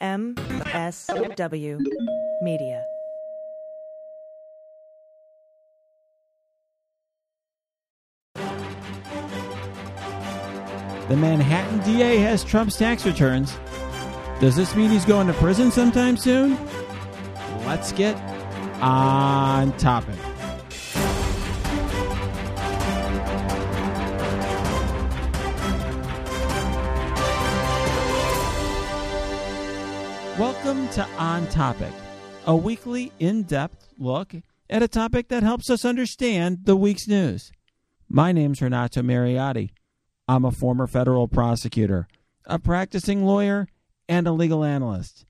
MSW Media. The Manhattan DA has Trump's tax returns. Does this mean he's going to prison sometime soon? Let's get on topic. To On Topic, a weekly in depth look at a topic that helps us understand the week's news. My name's Renato Mariotti. I'm a former federal prosecutor, a practicing lawyer, and a legal analyst.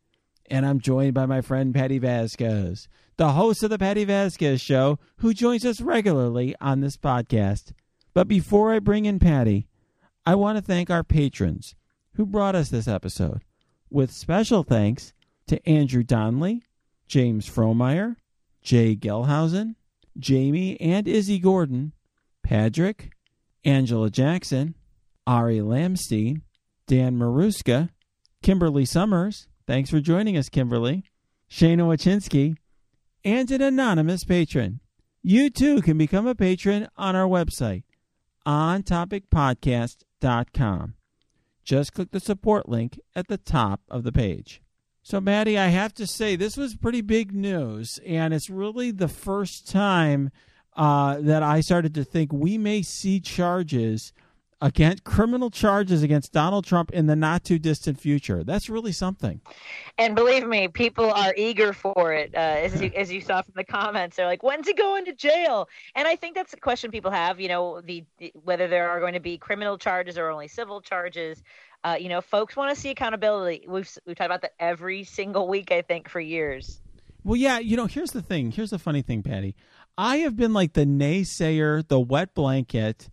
And I'm joined by my friend Patti Vasquez, the host of the Patti Vasquez Show, who joins us regularly on this podcast. But before I bring in Patti, I want to thank our patrons who brought us this episode, with special thanks to Andrew Donnelly, James Fromeyer, Jay Gelhausen, Jamie and Izzy Gordon, Patrick, Angela Jackson, Ari Lamstein, Dan Maruska, Kimberly Summers. Thanks for joining us, Kimberly. Shana Wachinski, and an anonymous patron. You too can become a patron on our website, ontopicpodcast.com. Just click the support link at the top of the page. So, Patti, I have to say, this was pretty big news, and it's really the first time uh, that I started to think we may see charges against criminal charges against Donald Trump in the not too distant future. That's really something. And believe me, people are eager for it. Uh, as, you, as you saw from the comments, they're like, "When's he going to jail?" And I think that's a question people have. You know, the, the whether there are going to be criminal charges or only civil charges. Uh, you know, folks want to see accountability. We've we've talked about that every single week. I think for years. Well, yeah. You know, here's the thing. Here's the funny thing, Patti. I have been like the naysayer, the wet blanket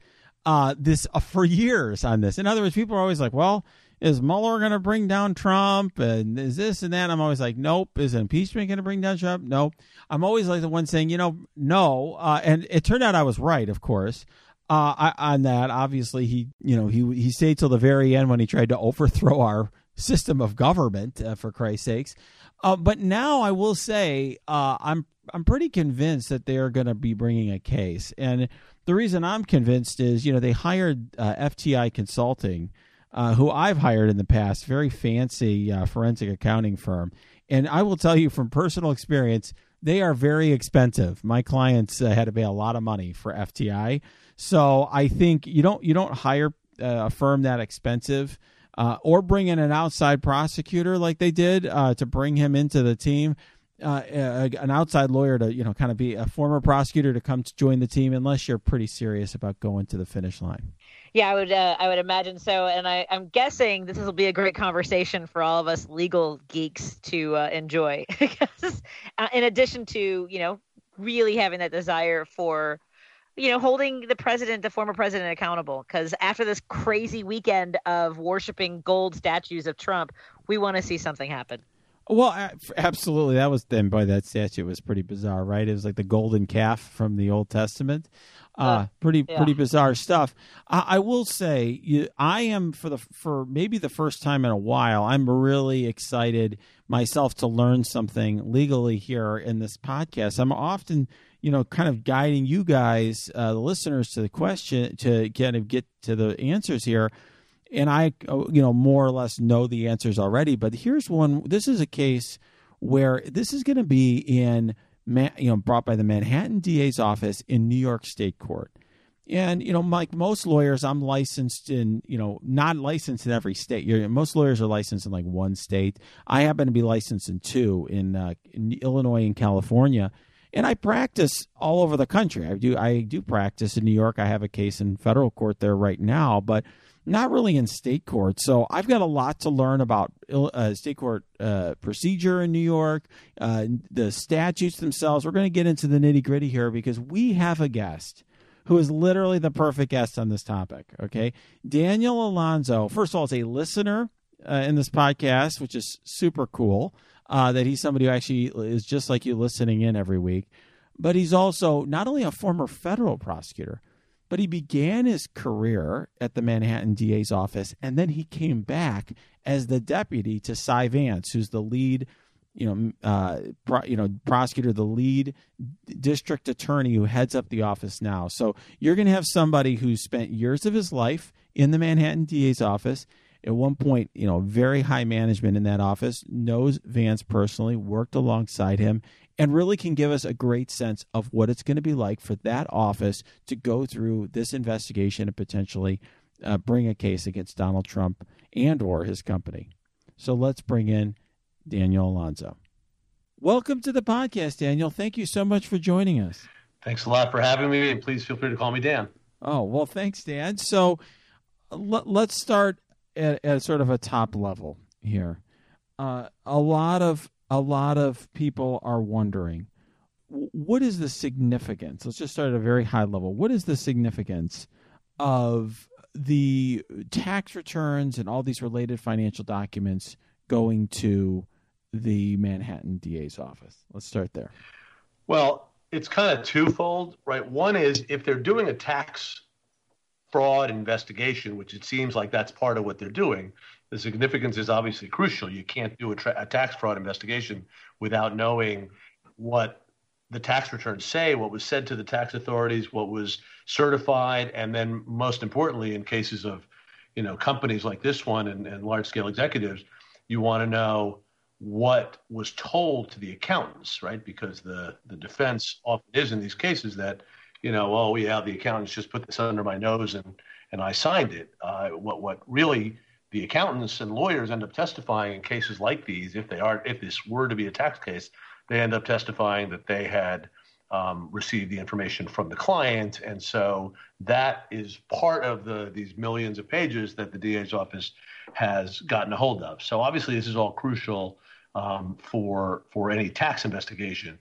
uh, this uh, for years on this. In other words, people are always like, "Well, is Mueller going to bring down Trump? And is this and that?" I'm always like, "Nope." Is impeachment going to bring down Trump? Nope. I'm always like the one saying, you know, no. Uh, and it turned out I was right, of course. Uh, on that, obviously, he, you know, he he stayed till the very end when he tried to overthrow our system of government, uh, for Christ's sakes. Uh, but now I will say, uh, I'm I'm pretty convinced that they are going to be bringing a case, and the reason I'm convinced is, you know, they hired uh, FTI Consulting, uh, who I've hired in the past, very fancy forensic accounting firm. And I will tell you from personal experience, they are very expensive. My clients uh, had to pay a lot of money for FTI, so I think you don't you don't hire uh, a firm that expensive. Uh, or bring in an outside prosecutor like they did to bring him into the team. Uh, an outside lawyer to you know kind of be a former prosecutor to come to join the team unless you're pretty serious about going to the finish line. Yeah i would uh, i would imagine so. And I, i'm guessing this will be a great conversation for all of us legal geeks to uh, enjoy. Because uh, in addition to you know really having that desire for you know holding the president the former president accountable because after this crazy weekend of worshiping gold statues of trump we want to see something happen well, absolutely. That was then. Boy, that statue was pretty bizarre, right? It was like the golden calf from the Old Testament. Uh, pretty yeah. pretty bizarre stuff. I, I will say, you, I am for the for maybe the first time in a while. I'm really excited myself to learn something legally here in this podcast. I'm often, you know, kind of guiding you guys, uh, the listeners, to the question to kind of get to the answers here and I, uh, you know, more or less know the answers already. But here's one. This is a case where this is going to be in, you know, brought by the Manhattan DA's office in New York State Court. And you know, like most lawyers, I'm licensed in, you know, not licensed in every state. You're, most lawyers are licensed in like one state. I happen to be licensed in two, in, uh, in Illinois and California and I practice all over the country. I do I do practice in New York. I have a case in federal court there right now, but not really in state court. So I've got a lot to learn about uh, state court uh, procedure in New York, uh, the statutes themselves. We're going to get into the nitty gritty here because we have a guest who is literally the perfect guest on this topic. Okay. Daniel Alonso, first of all, is a listener uh, in this podcast, which is super cool uh, that he's somebody who actually is just like you listening in every week. But he's also not only a former federal prosecutor, but he began his career at the Manhattan DA's office, and then he came back as the deputy to Cy Vance, who's the lead, you know, uh, pro, you know, prosecutor, the lead district attorney who heads up the office now. So you're going to have somebody who spent years of his life in the Manhattan DA's office. At one point, you know, very high management in that office knows Vance personally, worked alongside him, and really can give us a great sense of what it's going to be like for that office to go through this investigation and potentially uh, bring a case against Donald Trump and or his company. So let's bring in Daniel Alonso. Welcome to the podcast, Daniel. Thank you so much for joining us. Thanks a lot for having me, and please feel free to call me Dan. Oh well, thanks, Dan. So let, us start at, at, sort of a top level here. Uh, a lot of a lot of people are wondering what is the significance? Let's just start at a very high level. What is the significance of the tax returns and all these related financial documents going to the Manhattan DA's office? Let's start there. Well, it's kind of twofold, right? One is if they're doing a tax fraud investigation, which it seems like that's part of what they're doing, the significance is obviously crucial. You can't do a, tra- a, tax fraud investigation without knowing what the tax returns say, what was said to the tax authorities, what was certified, and then most importantly, in cases of you know companies like this one and, and large scale executives, you want to know what was told to the accountants, right? Because the the defense often is in these cases that you know, oh yeah, the accountants just put this under my nose and and I signed it. Uh, what what really the accountants and lawyers end up testifying in cases like these, if they are, if this were to be a tax case, they end up testifying that they had um, received the information from the client, and so that is part of the these millions of pages that the DA's office has gotten a hold of. So obviously, this is all crucial um, for for any tax investigation.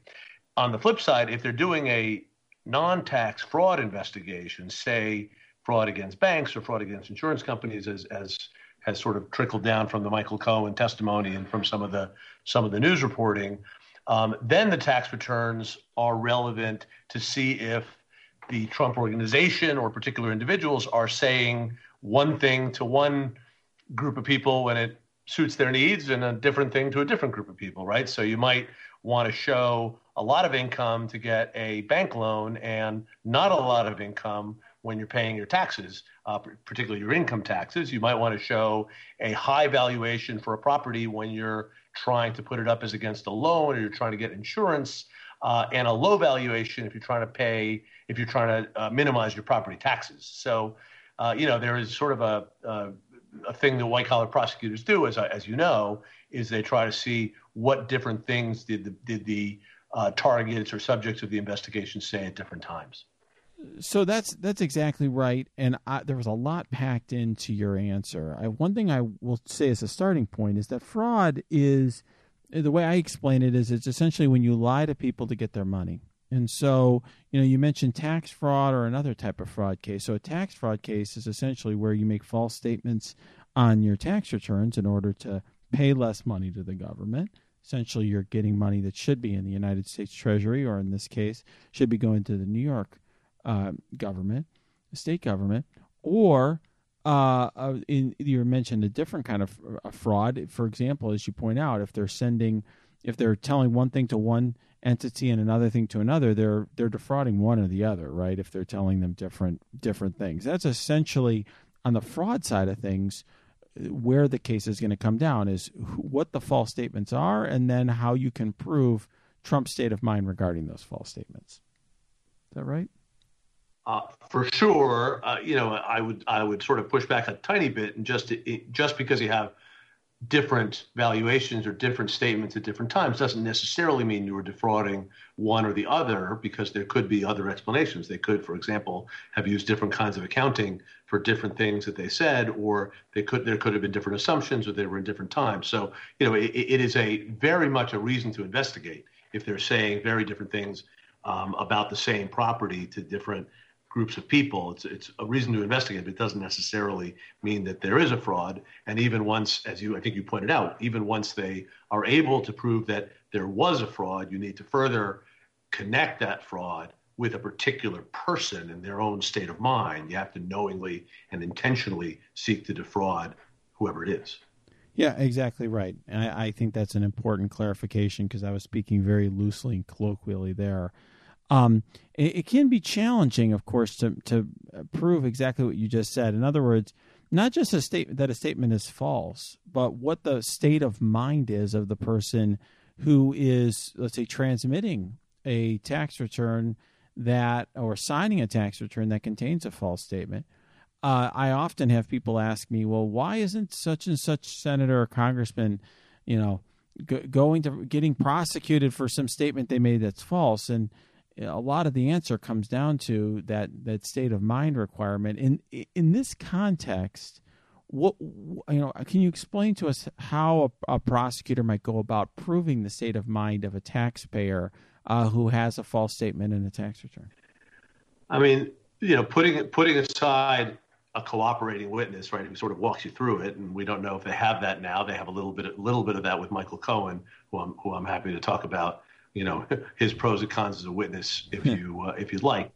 On the flip side, if they're doing a non-tax fraud investigations, say fraud against banks or fraud against insurance companies, as as has sort of trickled down from the Michael Cohen testimony and from some of the some of the news reporting. Um, then the tax returns are relevant to see if the Trump organization or particular individuals are saying one thing to one group of people when it suits their needs and a different thing to a different group of people, right? So you might want to show a lot of income to get a bank loan and not a lot of income when you're paying your taxes, uh, particularly your income taxes. You might want to show a high valuation for a property when you're trying to put it up as against a loan or you're trying to get insurance, uh, and a low valuation if you're trying to pay, if you're trying to uh, minimize your property taxes. So, uh, you know, there is sort of a, a, a thing that white collar prosecutors do, as, as you know, is they try to see what different things did the, did the uh, targets or subjects of the investigation say at different times so that's that's exactly right, and I, there was a lot packed into your answer. I, one thing I will say as a starting point is that fraud is the way I explain it is it's essentially when you lie to people to get their money. And so, you know, you mentioned tax fraud or another type of fraud case. So, a tax fraud case is essentially where you make false statements on your tax returns in order to pay less money to the government. Essentially, you're getting money that should be in the United States Treasury, or in this case, should be going to the New York uh, government, state government, or uh, uh, in, you mentioned a different kind of uh, fraud. For example, as you point out, if they're sending, if they're telling one thing to one entity and another thing to another, they're they're defrauding one or the other, right? If they're telling them different different things, that's essentially on the fraud side of things where the case is going to come down is what the false statements are, and then how you can prove Trump's state of mind regarding those false statements. Is that right? Uh, for sure, uh, you know, I would I would sort of push back a tiny bit, and just just because you have different valuations or different statements at different times doesn't necessarily mean you were defrauding one or the other, because there could be other explanations. They could, for example, have used different kinds of accounting for different things that they said, or they could there could have been different assumptions, or they were in different times. So, you know, it, it is a very much a reason to investigate if they're saying very different things um, about the same property to different groups of people. It's it's a reason to investigate, but it doesn't necessarily mean that there is a fraud. And even once, as you I think you pointed out, even once they are able to prove that there was a fraud, you need to further connect that fraud with a particular person and their own state of mind. You have to knowingly and intentionally seek to defraud whoever it is. Yeah, exactly right. And I, I think that's an important clarification because I was speaking very loosely and colloquially there. Um, it, it, can be challenging, of course, to to prove exactly what you just said. In other words, not just a state that a statement is false, but what the state of mind is of the person who is, let's say, transmitting a tax return that or signing a tax return that contains a false statement. Uh, I often have people ask me, "Well, why isn't such and such senator or congressman, you know, g- going to getting prosecuted for some statement they made that's false?" And a lot of the answer comes down to that that state of mind requirement. In in this context, what you know, can you explain to us how a, a prosecutor might go about proving the state of mind of a taxpayer uh, who has a false statement in a tax return? I mean, you know, putting putting aside a cooperating witness, right, who sort of walks you through it, and we don't know if they have that now. They have a little bit, a little bit of that with Michael Cohen, who I'm, who I'm happy to talk about. You know, his pros and cons as a witness, if you uh, if you'd like.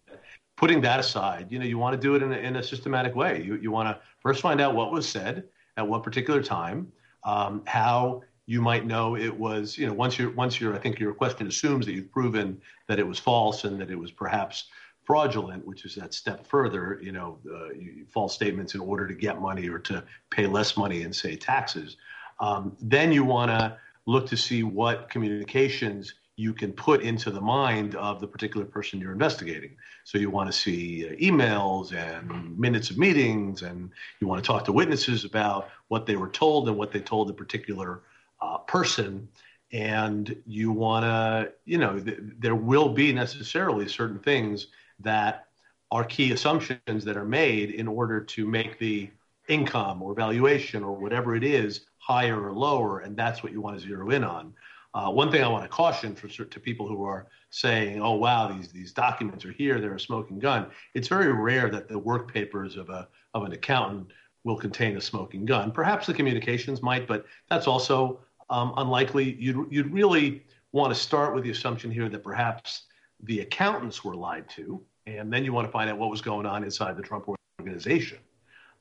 Putting that aside, you know, you want to do it in a, in a systematic way. You you want to first find out what was said at what particular time, um, how you might know it was, you know, once you're, once you're, I think your question assumes that you've proven that it was false and that it was perhaps fraudulent, which is that step further, you know, uh, false statements in order to get money or to pay less money in, say, taxes. Um, then you want to look to see what communications you can put into the mind of the particular person you're investigating. So you want to see uh, emails and minutes of meetings, and you want to talk to witnesses about what they were told and what they told the particular uh, person and you want to you know th- there will be necessarily certain things that are key assumptions that are made in order to make the income or valuation or whatever it is higher or lower and that's what you want to zero in on uh, one thing i want to caution for to people who are saying oh wow these these documents are here they're a smoking gun it's very rare that the work papers of a of an accountant will contain a smoking gun perhaps the communications might but that's also um, unlikely. You'd, you'd really want to start with the assumption here that perhaps the accountants were lied to, and then you want to find out what was going on inside the Trump organization.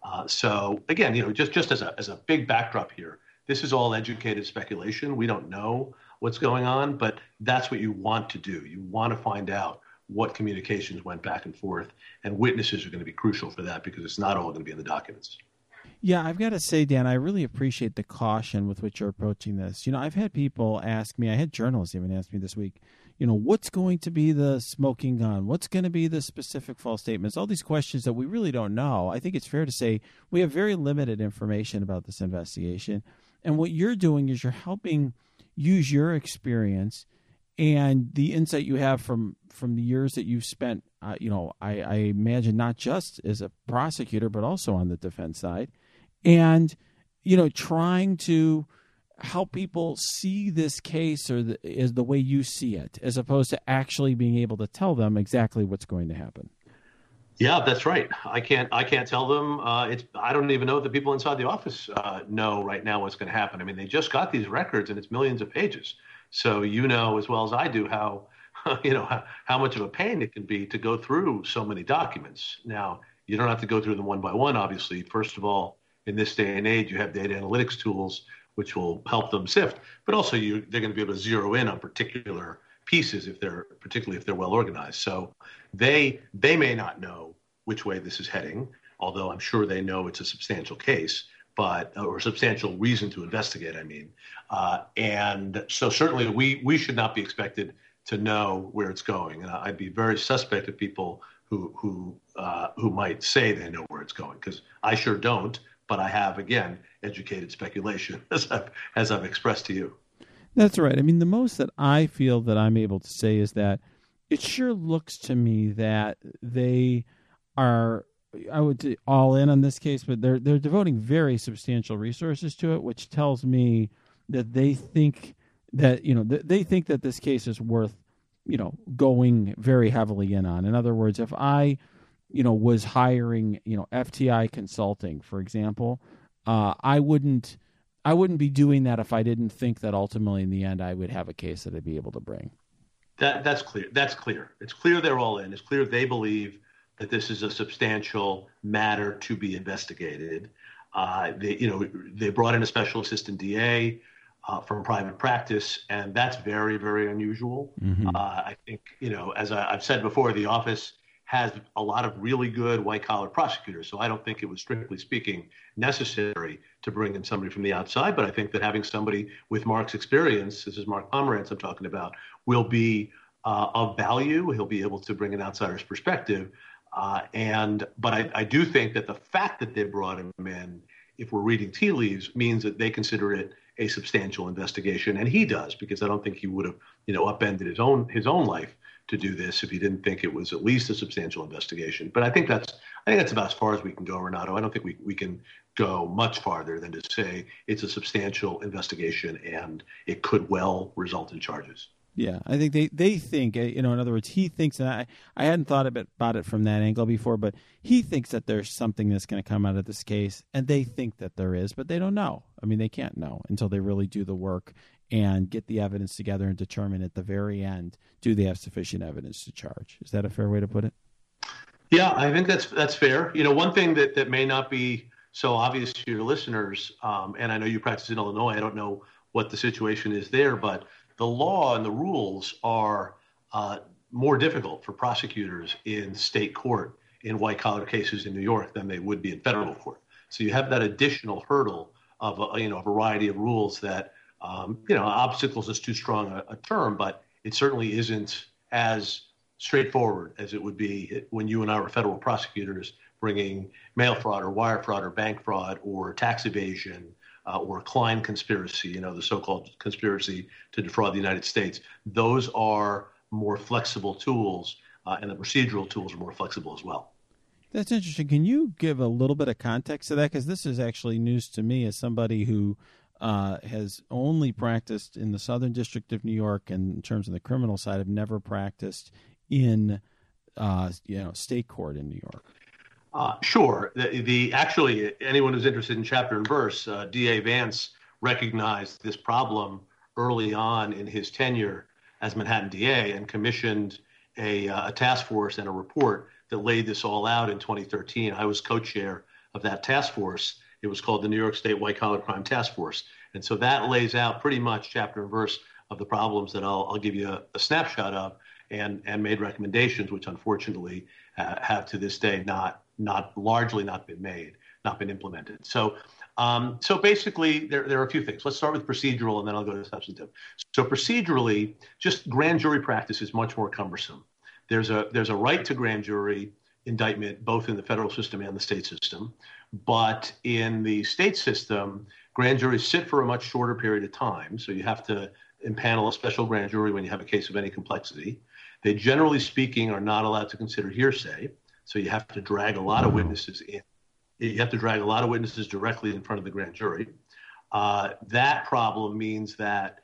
Uh, so again, you know, just just as a as a big backdrop here, this is all educated speculation. We don't know what's going on, but that's what you want to do. You want to find out what communications went back and forth, and witnesses are going to be crucial for that because it's not all going to be in the documents. Yeah, I've got to say, Dan, I really appreciate the caution with which you're approaching this. You know, I've had people ask me, I had journalists even ask me this week, you know, what's going to be the smoking gun? What's going to be the specific false statements? All these questions that we really don't know. I think it's fair to say we have very limited information about this investigation. And what you're doing is you're helping use your experience and the insight you have from from the years that you've spent, uh, you know, I, I imagine not just as a prosecutor, but also on the defense side and you know trying to help people see this case or the, is the way you see it as opposed to actually being able to tell them exactly what's going to happen yeah that's right. I can't i can't tell them uh, it's i don't even know if the people inside the office uh, know right now what's going to happen. I mean they just got these records and it's millions of pages. So you know as well as i do how you know how, how much of a pain it can be to go through so many documents. Now you don't have to go through them one by one obviously. First of all in this day and age, you have data analytics tools which will help them sift, but also you, they're going to be able to zero in on particular pieces if they're particularly if they're well organized. So they they may not know which way this is heading, although I'm sure they know it's a substantial case, but or substantial reason to investigate. I mean, uh, and so certainly we we should not be expected to know where it's going, and I'd be very suspect of people who who uh, who might say they know where it's going because I sure don't but I have again educated speculation as I've, as I've expressed to you. That's right. I mean, the most that I feel that I'm able to say is that it sure looks to me that they are I would all in on this case, but they're they're devoting very substantial resources to it, which tells me that they think that you know th- they think that this case is worth you know going very heavily in on. In other words, if I you know, was hiring, you know, FTI consulting, for example, uh, I wouldn't, I wouldn't be doing that if I didn't think that ultimately in the end I would have a case that I'd be able to bring. That that's clear. That's clear. It's clear they're all in. It's clear they believe that this is a substantial matter to be investigated. Uh, they, you know, they brought in a special assistant DA uh, from private practice, and that's very, very unusual. Mm-hmm. Uh, I think, you know, as I, have said before, the office has a lot of really good white collar prosecutors. So I don't think it was strictly speaking necessary to bring in somebody from the outside. But I think that having somebody with Mark's experience, this is Mark Pomerantz I'm talking about, will be uh, of value. He'll be able to bring an outsider's perspective. Uh, and but I, I do think that the fact that they brought him in, if we're reading tea leaves, means that they consider it a substantial investigation, and he does because I don't think he would have, you know, upended his own his own life to do this if you didn't think it was at least a substantial investigation. But I think that's I think that's about as far as we can go, Renato. I don't think we, we can go much farther than to say it's a substantial investigation and it could well result in charges. Yeah, I think they, they think, eh, you know, in other words, he thinks, and I, I hadn't thought about it from that angle before, but he thinks that there's something that's going to come out of this case, and they think that there is, but they don't know. I mean, they can't know until they really do the work and get the evidence together and determine at the very end do they have sufficient evidence to charge. Is that a fair way to put it? Yeah, I think that's that's fair. You know, one thing that that may not be so obvious to your listeners, um, and I know you practice in Illinois. I don't know what the situation is there, but the law and the rules are uh, more difficult for prosecutors in state court in white collar cases in New York than they would be in federal court. So you have that additional hurdle of a, you know a variety of rules that um, you know, obstacles is too strong a, a, term, but it certainly isn't as straightforward as it would be when you and I were federal prosecutors bringing mail fraud or wire fraud or bank fraud or tax evasion uh, or Klein conspiracy, you know, the so-called conspiracy to defraud the United States. Those are more flexible tools, uh, and the procedural tools are more flexible as well. That's interesting. Can you give a little bit of context to that? Because this is actually news to me as somebody who uh, has only practiced in the Southern District of New York, and in terms of the criminal side, have never practiced in uh, you know state court in New York. Uh, sure. The, the, actually anyone who's interested in chapter and verse, uh, D.A. Vance recognized this problem early on in his tenure as Manhattan DA and commissioned a, uh, a task force and a report that laid this all out in 2013. I was co-chair of that task force it was called the New York State White Collar Crime Task Force. And so that lays out pretty much chapter and verse of the problems that I'll, I'll give you a, a, snapshot of and, and made recommendations, which unfortunately uh, have to this day not, not largely not been made, not been implemented. So, um, so basically, there, there are a few things. Let's start with procedural and then I'll go to substantive. So, procedurally, just grand jury practice is much more cumbersome. There's a, there's a right to grand jury indictment both in the federal system and the state system. But in the state system, grand juries sit for a much shorter period of time. So you have to impanel a special grand jury when you have a case of any complexity. They generally speaking are not allowed to consider hearsay. So you have to drag a lot of witnesses in. You have to drag a lot of witnesses directly in front of the grand jury. Uh, that problem means that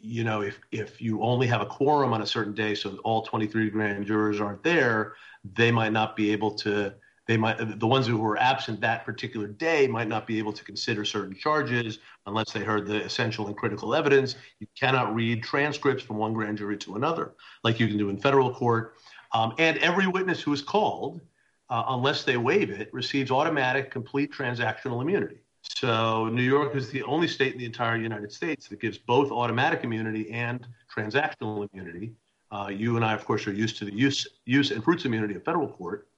you know if if you only have a quorum on a certain day, so all 23 grand jurors aren't there, they might not be able to they might the ones who were absent that particular day might not be able to consider certain charges unless they heard the essential and critical evidence. You cannot read transcripts from one grand jury to another like you can do in federal court. Um, and every witness who is called uh, unless they waive it receives automatic complete transactional immunity. So new york is the only state in the entire united states that gives both automatic immunity and transactional immunity. Uh, you and i of course are used to the use use and fruits immunity of federal court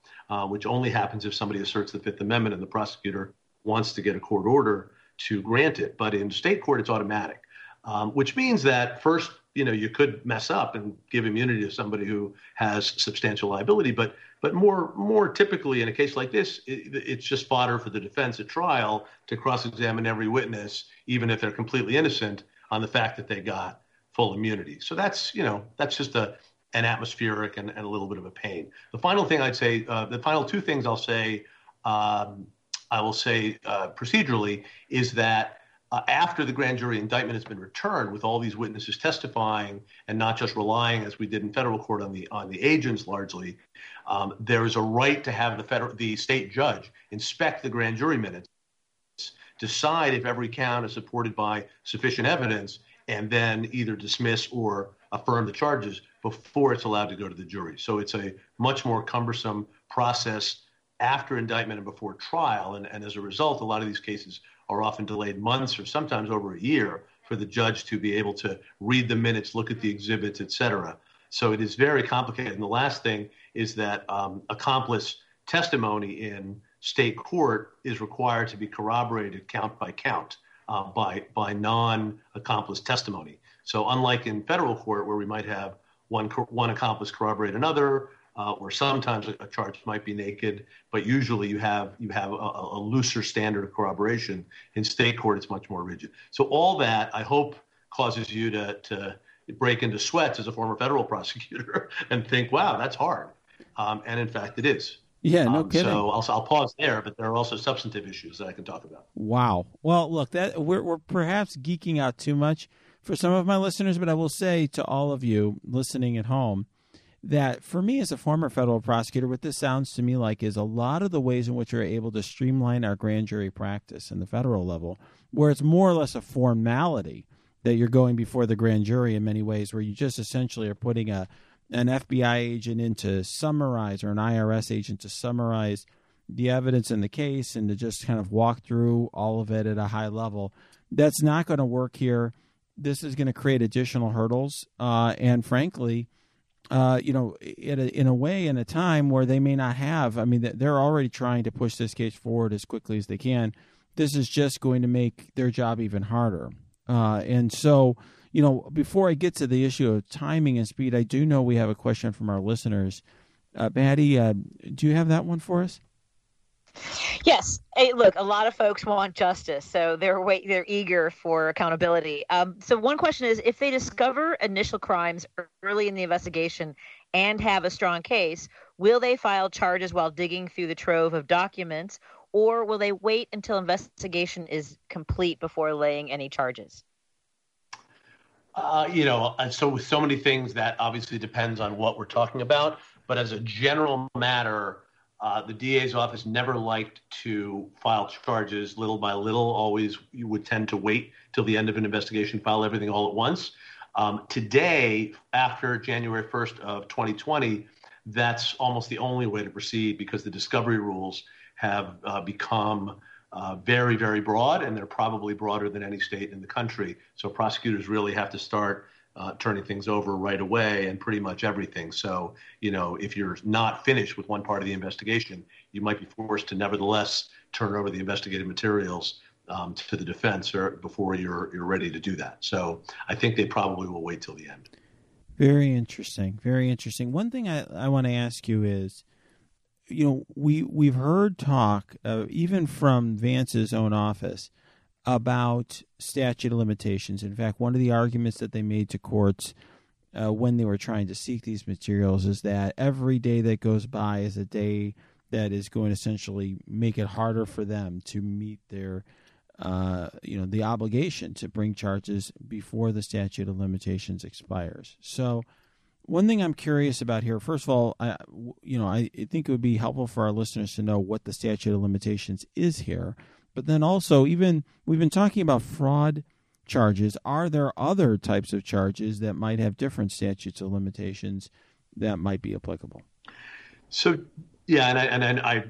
which only happens if somebody asserts the Fifth Amendment and the prosecutor wants to get a court order to grant it. But in state court, it's automatic, um, which means that first, you know, you could mess up and give immunity to somebody who has substantial liability. But but more more typically in a case like this, it, it's just fodder for the defense at trial to cross-examine every witness, even if they're completely innocent, on the fact that they got full immunity. So that's you know that's just a and atmospheric and, and, a little bit of a pain. The final thing I'd say, uh, the final two things I'll say, um, I will say uh, procedurally, is that uh, after the grand jury indictment has been returned, with all these witnesses testifying and not just relying, as we did in federal court, on the on the agents largely, um, there is a right to have the federal the state judge inspect the grand jury minutes, decide if every count is supported by sufficient evidence, and then either dismiss or affirm the charges before it's allowed to go to the jury. So it's a much more cumbersome process after indictment and before trial. And, and as a result, a lot of these cases are often delayed months or sometimes over a year for the judge to be able to read the minutes, look at the exhibits, et cetera. So it is very complicated. And the last thing is that um, accomplice testimony in state court is required to be corroborated count by count uh, by by non-accomplice testimony. So unlike in federal court where we might have one one accomplice corroborate another, uh, or sometimes a, a, charge might be naked, but usually you have you have a, a, looser standard of corroboration. In state court, it's much more rigid. So all that I hope causes you to to break into sweats as a former federal prosecutor and think, wow, that's hard. Um, and in fact, it is. Yeah, no um, kidding. So I'll, I'll pause there, but there are also substantive issues that I can talk about. Wow. Well, look, that we're we're perhaps geeking out too much for some of my listeners, but I will say to all of you listening at home that for me as a former federal prosecutor, what this sounds to me like is a lot of the ways in which we're able to streamline our grand jury practice in the federal level, where it's more or less a formality that you're going before the grand jury in many ways, where you just essentially are putting a an FBI agent in to summarize or an IRS agent to summarize the evidence in the case and to just kind of walk through all of it at a high level. That's not going to work here. This is going to create additional hurdles, uh, and frankly, uh, you know, in a, in a way, in a time where they may not have. I mean, they're already trying to push this case forward as quickly as they can. This is just going to make their job even harder, uh, and so you know, before I get to the issue of timing and speed, I do know we have a question from our listeners. Uh, Patti, uh, do you have that one for us? Yes. Hey, look, a lot of folks want justice, so they're wait, they're eager for accountability. Um, so one question is, if they discover initial crimes early in the investigation and have a strong case, will they file charges while digging through the trove of documents, or will they wait until investigation is complete before laying any charges? Uh, you know, uh, so with so many things that obviously depends on what we're talking about. But as a general matter, uh, the DA's office never liked to file charges little by little. Always, you would tend to wait till the end of an investigation, file everything all at once. Um, today, after January 1st of 2020, that's almost the only way to proceed because the discovery rules have uh, become uh, very, very broad, and they're probably broader than any state in the country. So prosecutors really have to start uh, turning things over right away and pretty much everything. So, you know, if you're not finished with one part of the investigation, you might be forced to nevertheless turn over the investigative materials um, to the defense or before you're you're ready to do that. So, I think they probably will wait till the end. Very interesting. Very interesting. One thing I, I want to ask you is you know, we we've heard talk, uh, even from Vance's own office, about statute of limitations. In fact, one of the arguments that they made to courts uh, when they were trying to seek these materials is that every day that goes by is a day that is going to essentially make it harder for them to meet their uh, you know the obligation to bring charges before the statute of limitations expires. So one thing I'm curious about here, first of all, I, you know, I think it would be helpful for our listeners to know what the statute of limitations is here. But then also, even we've been talking about fraud charges. Are there other types of charges that might have different statutes of limitations that might be applicable? So, yeah, and I, and I,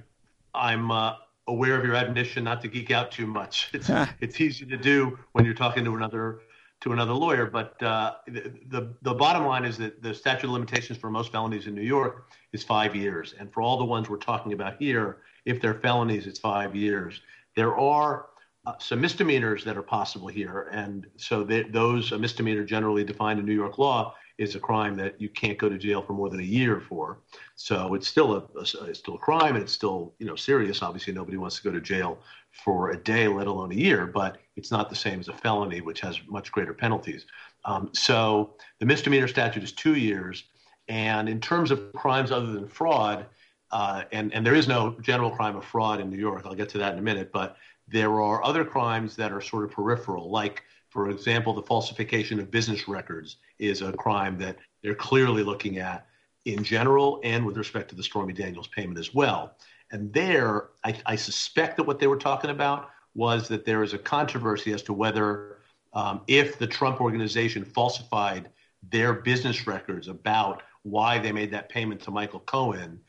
I'm uh, aware of your admonition not to geek out too much. It's it's easy to do when you're talking to another to another lawyer. But uh, the, the, the bottom line is that the statute of limitations for most felonies in New York is five years, and for all the ones we're talking about here, if they're felonies, it's five years. There are uh, some misdemeanors that are possible here, and so they, those a misdemeanor generally defined in New York law is a crime that you can't go to jail for more than a year for. So it's still a, a, it's still a crime and it's still you know serious. Obviously, nobody wants to go to jail for a day, let alone a year. But it's not the same as a felony, which has much greater penalties. Um, so the misdemeanor statute is two years, and in terms of crimes other than fraud, uh, and and there is no general crime of fraud in New York. I'll get to that in a minute, but there are other crimes that are sort of peripheral, like for example, the falsification of business records is a crime that they're clearly looking at in general and with respect to the Stormy Daniels payment as well. And there, I, I suspect that what they were talking about was that there is a controversy as to whether, um, if the Trump organization falsified their business records about why they made that payment to Michael Cohen,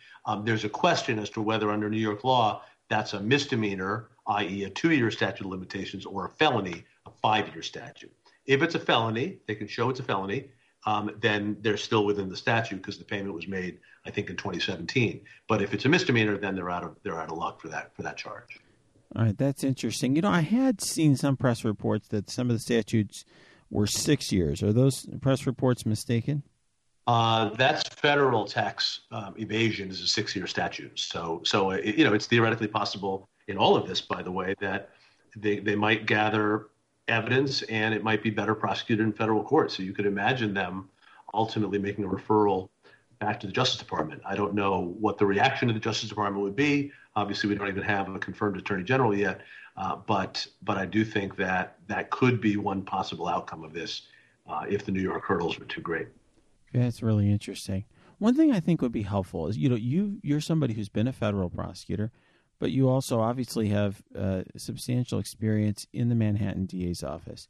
there's a question as to whether under New York law that's a misdemeanor, i.e., a two year statute of limitations, or a felony, a five year statute. If it's a felony, they can show it's a felony, um, then they're still within the statute because the payment was made, I think, in 2017. But if it's a misdemeanor, then they're out of they're out of luck for that for that charge. All right, that's interesting. You know, I had seen some press reports that some of the statutes were six years. Are those press reports mistaken? Uh, that's federal tax um, evasion is a six-year statute. So, so it, you know, it's theoretically possible in all of this, by the way, that they they might gather evidence and it might be better prosecuted in federal court. So you could imagine them ultimately making a referral back to the Justice Department. I don't know what the reaction of the Justice Department would be. Obviously, we don't even have a confirmed Attorney General yet, uh, but but I do think that that could be one possible outcome of this uh, if the New York hurdles were too great. That's really interesting. One thing I think would be helpful is you know you you're somebody who's been a federal prosecutor, but you also obviously have uh, substantial experience in the Manhattan DA's office.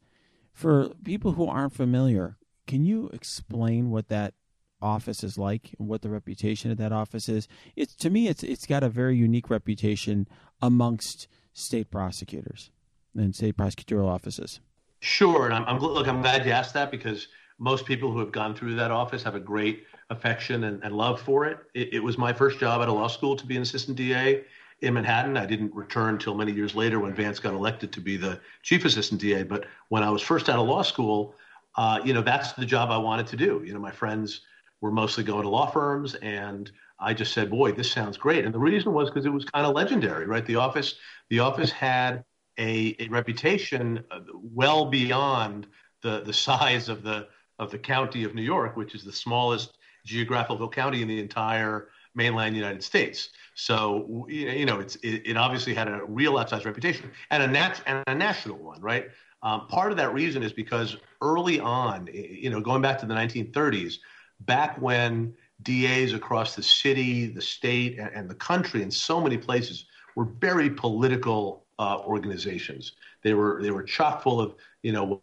For people who aren't familiar, can you explain what that office is like and what the reputation of that office is. It's to me, it's it's got a very unique reputation amongst state prosecutors and state prosecutorial offices. Sure, and I'm, I'm look. I'm glad you asked that because most people who have gone through that office have a great affection and, and love for it. it. It was my first job at a law school to be an assistant DA in Manhattan. I didn't return until many years later when Vance got elected to be the chief assistant DA. But when I was first out of law school, uh, you know, that's the job I wanted to do. You know, my friends were mostly going to law firms. And I just said, boy, this sounds great. And the reason was because it was kind of legendary, right? The office, the office had a, a reputation uh, well beyond the, the size of the, of the county of New York, which is the smallest geographical county in the entire mainland United States. So you know, it's it, it obviously had a real outsized reputation and a nat- and a national one, right? Um, part of that reason is because early on, you know, going back to the 1930s, back when DAs across the city, the state, and, and the country, in so many places, were very political uh, organizations. They were they were chock full of you know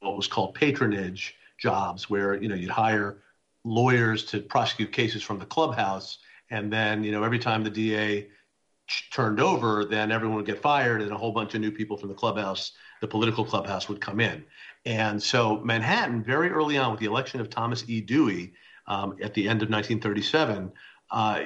what was called patronage jobs, where you know you'd hire lawyers to prosecute cases from the clubhouse, and then you know every time the DA turned over, then everyone would get fired, and a whole bunch of new people from the clubhouse, the political clubhouse, would come in. And so Manhattan, very early on with the election of Thomas E. Dewey um, at the end of 1937, uh,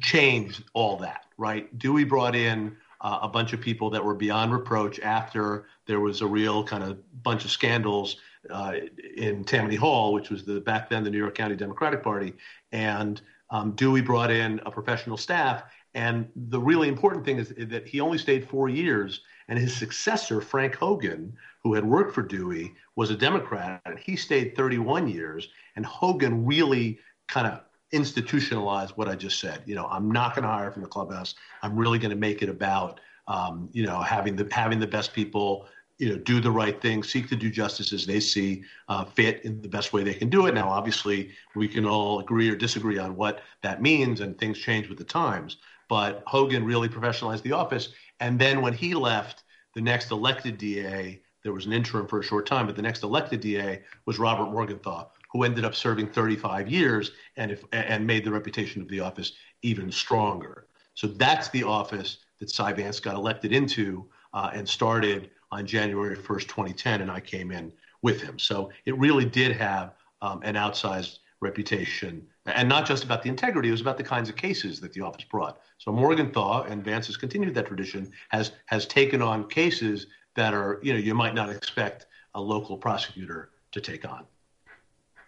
changed all that, right? Dewey brought in uh, a bunch of people that were beyond reproach after there was a real kind of bunch of scandals uh, in Tammany Hall, which was the back then the New York County Democratic Party. And um, Dewey brought in a professional staff. And the really important thing is that he only stayed four years and his successor, Frank Hogan, who had worked for Dewey, was a Democrat. And he stayed 31 years. And Hogan really kind of institutionalized what I just said. You know, I'm not going to hire from the clubhouse. I'm really going to make it about, um, you know, having the having the best people. You know, do the right thing, seek to do justice as they see uh, fit in the best way they can do it. Now, obviously, we can all agree or disagree on what that means, and things change with the times. But Hogan really professionalized the office, and then when he left, the next elected DA, there was an interim for a short time, but the next elected DA was Robert Morgenthau, who ended up serving 35 years and, if, and made the reputation of the office even stronger. So that's the office that Cy Vance got elected into uh, and started on January 1st, 2010, and I came in with him. So it really did have um, an outsized reputation, and not just about the integrity; it was about the kinds of cases that the office brought. So Morgenthau and Vance has continued that tradition, has has taken on cases that are you know you might not expect a local prosecutor to take on.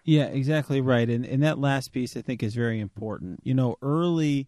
Yeah, exactly right. And and that last piece I think is very important. You know, early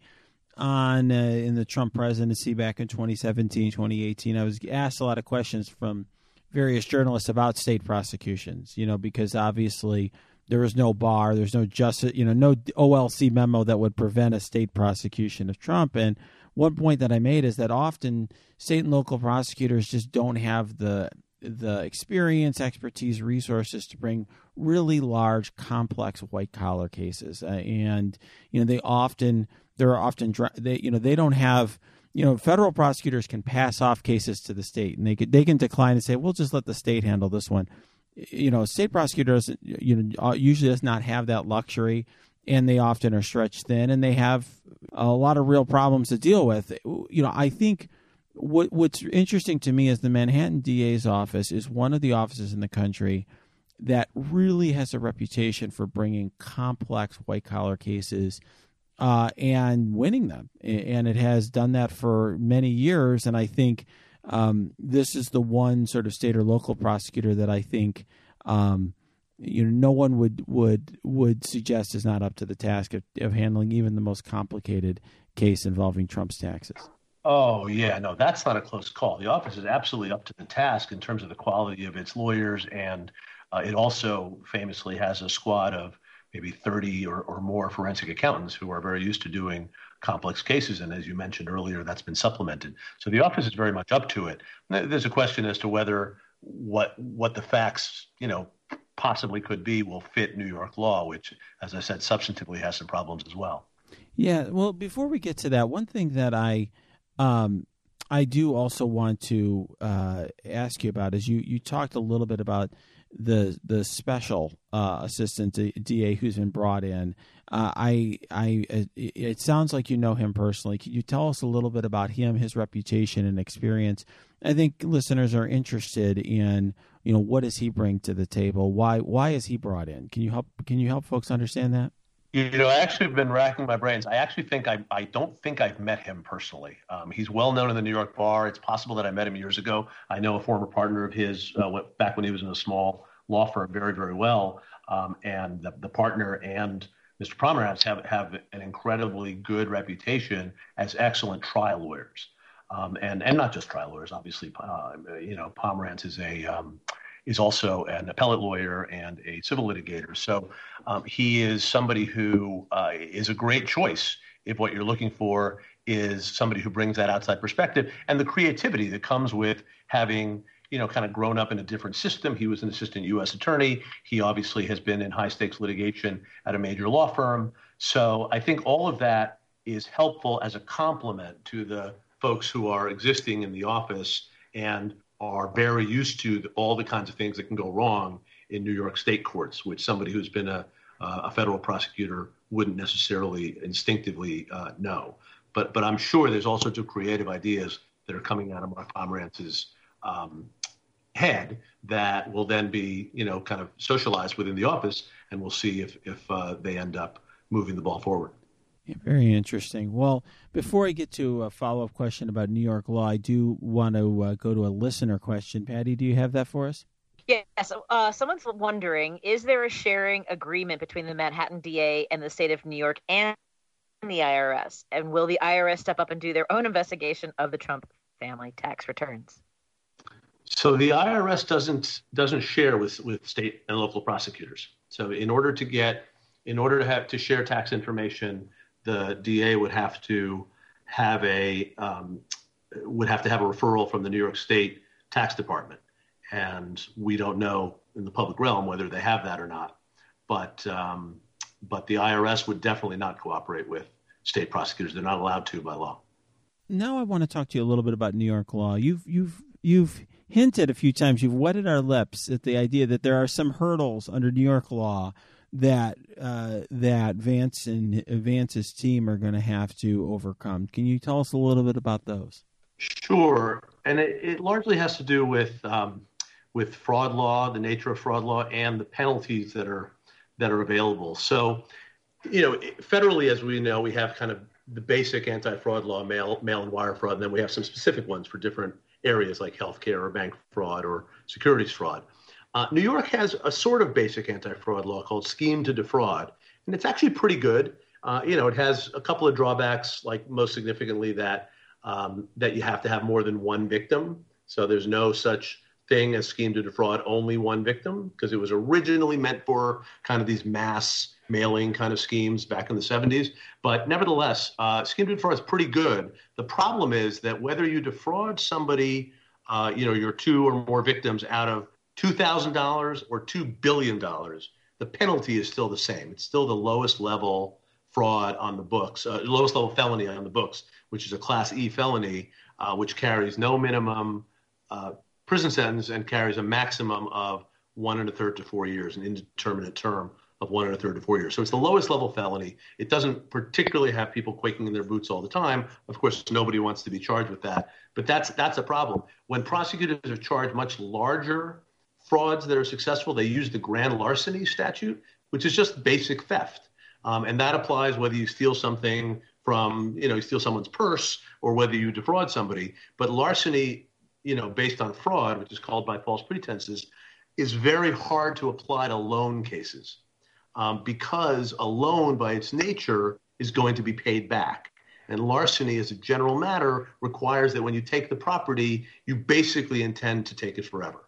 on uh, in the Trump presidency back in 2017, 2018, I was asked a lot of questions from various journalists about state prosecutions, you know, because obviously there is no bar, there's no justice, you know, no OLC memo that would prevent a state prosecution of Trump. And one point that I made is that often state and local prosecutors just don't have the the experience, expertise, resources to bring really large, complex white collar cases, uh, and you know they often there are often they you know they don't have you know federal prosecutors can pass off cases to the state and they could they can decline and say we'll just let the state handle this one you know, state prosecutors you know, uh, usually does not have that luxury, and they often are stretched thin, and they have a lot of real problems to deal with. You know, I think what what's interesting to me is the Manhattan DA's office is one of the offices in the country that really has a reputation for bringing complex white collar cases uh, and winning them, and it has done that for many years. And I think um, this is the one sort of state or local prosecutor that I think um, you know no one would would would suggest is not up to the task of, of handling even the most complicated case involving Trump's taxes. Oh yeah, no, that's not a close call. The office is absolutely up to the task in terms of the quality of its lawyers, and uh, it also famously has a squad of maybe 30 or, or more forensic accountants who are very used to doing complex cases. And as you mentioned earlier, that's been supplemented. So the office is very much up to it. There's a question as to whether what what the facts, you know, possibly could be will fit New York law, which, as I said, substantively has some problems as well. Yeah. Well, before we get to that, one thing that I um, I do also want to uh, ask you about is you you talked a little bit about the the special uh, assistant DA who's been brought in. Uh, I I it sounds like you know him personally. Can you tell us a little bit about him, his reputation and experience? I think listeners are interested in you know what does he bring to the table? Why why is he brought in? Can you help Can you help folks understand that? You know, I actually have been racking my brains. I actually think I, I don't think I've met him personally. Um, he's well known in the New York bar. It's possible that I met him years ago. I know a former partner of his uh, back when he was in a small law firm very, very well. Um, and the, the partner and Mr. Pomerantz have, have an incredibly good reputation as excellent trial lawyers. Um, and, and not just trial lawyers, obviously, uh, you know, Pomerantz is a, um, is also an appellate lawyer and a civil litigator. So um, he is somebody who uh, is a great choice if what you're looking for is somebody who brings that outside perspective and the creativity that comes with having you know, kind of grown up in a different system. He was an assistant U.S. attorney. He obviously has been in high stakes litigation at a major law firm. So I think all of that is helpful as a complement to the folks who are existing in the office and are very used to all the kinds of things that can go wrong in New York state courts, which somebody who's been a, a federal prosecutor wouldn't necessarily instinctively uh, know. But but I'm sure there's all sorts of creative ideas that are coming out of Mark Pomerantz's um, head that will then be you know kind of socialized within the office, and we'll see if if uh, they end up moving the ball forward. Yeah, very interesting. Well, before I get to a follow up question about New York law, I do want to uh, go to a listener question. Patti, do you have that for us? Yes. Uh, someone's wondering Is there a sharing agreement between the Manhattan DA and the state of New York and the IRS? And will the IRS step up and do their own investigation of the Trump family tax returns? So the IRS doesn't doesn't share with, with state and local prosecutors. So in order to get in order to have to share tax information, the DA would have to have a um, would have to have a referral from the New York State Tax Department, and we don't know in the public realm whether they have that or not. But um, but the IRS would definitely not cooperate with state prosecutors. They're not allowed to by law. Now I want to talk to you a little bit about New York law. You've you've you've hinted a few times, you've wetted our lips at the idea that there are some hurdles under New York law that uh, that Vance and Vance's team are going to have to overcome. Can you tell us a little bit about those? Sure, and it, it largely has to do with um, with fraud law, the nature of fraud law, and the penalties that are that are available. So, you know, federally, as we know, we have kind of the basic anti-fraud law, mail mail and wire fraud, and then we have some specific ones for different areas like healthcare or bank fraud or securities fraud. Uh, New York has a sort of basic anti-fraud law called scheme to defraud, and it's actually pretty good. Uh, you know, it has a couple of drawbacks, like most significantly that um, that you have to have more than one victim. So there's no such thing as scheme to defraud only one victim because it was originally meant for kind of these mass mailing kind of schemes back in the 70s. But nevertheless, uh, scheme to defraud is pretty good. The problem is that whether you defraud somebody, uh, you know, your two or more victims out of $2,000 or $2 billion, the penalty is still the same. It's still the lowest level fraud on the books, uh, lowest level felony on the books, which is a Class E felony, uh, which carries no minimum uh, prison sentence and carries a maximum of one and a third to four years, an indeterminate term of one and a third to four years. So it's the lowest level felony. It doesn't particularly have people quaking in their boots all the time. Of course, nobody wants to be charged with that, but that's that's a problem. When prosecutors are charged much larger frauds that are successful, they use the grand larceny statute, which is just basic theft, um, and that applies whether you steal something from you know you steal someone's purse or whether you defraud somebody. But larceny, you know, based on fraud, which is called by false pretenses, is very hard to apply to loan cases um, because a loan, by its nature, is going to be paid back. And larceny, as a general matter, requires that when you take the property, you basically intend to take it forever.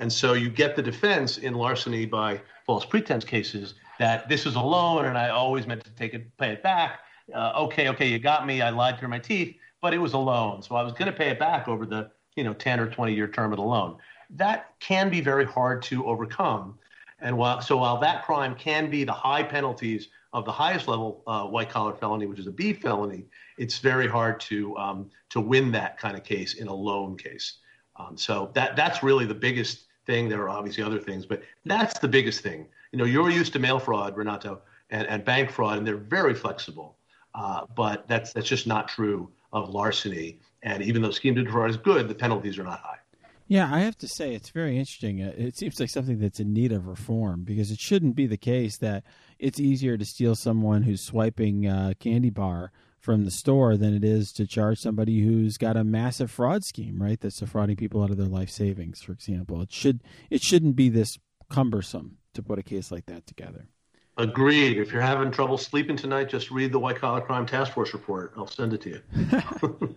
And so you get the defense in larceny by false pretense cases that this is a loan and I always meant to take it, pay it back. Uh, okay, okay, you got me. I lied through my teeth, but it was a loan, so I was going to pay it back over the you know 10 or 20 year term of the loan. That can be very hard to overcome. And while, so while that crime can be the high penalties of the highest level uh, white collar felony, which is a B felony, it's very hard to um, to win that kind of case in a loan case. Um, so that that's really the biggest thing. There are obviously other things, but that's the biggest thing. You know, you're used to mail fraud, Renato, and, and bank fraud, and they're very flexible. Uh, but that's that's just not true of larceny. And even though scheme to defraud is good, the penalties are not high. Yeah, I have to say it's very interesting. Uh, it seems like something that's in need of reform because it shouldn't be the case that it's easier to steal someone who's swiping a uh, candy bar from the store than it is to charge somebody who's got a massive fraud scheme, right? That's defrauding people out of their life savings, for example. It should it shouldn't be this cumbersome to put a case like that together. Agreed. If you're having trouble sleeping tonight, just read the White Collar Crime Task Force report. I'll send it to you.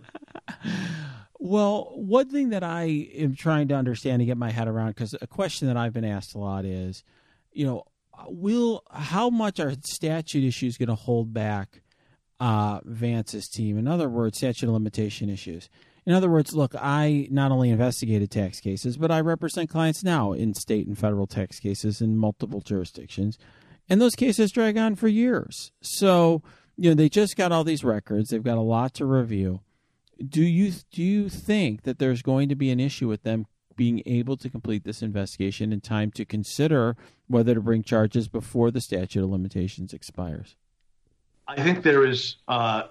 Well, one thing that I am trying to understand and get my head around, because a question that I've been asked a lot is, you know, will how much are statute issues going to hold back uh, Vance's team? In other words, statute of limitation issues. In other words, look, I not only investigated tax cases, but I represent clients now in state and federal tax cases in multiple jurisdictions, and those cases drag on for years. So, you know, they just got all these records; they've got a lot to review do you do you think that there's going to be an issue with them being able to complete this investigation in time to consider whether to bring charges before the statute of limitations expires? I think there is. Uh,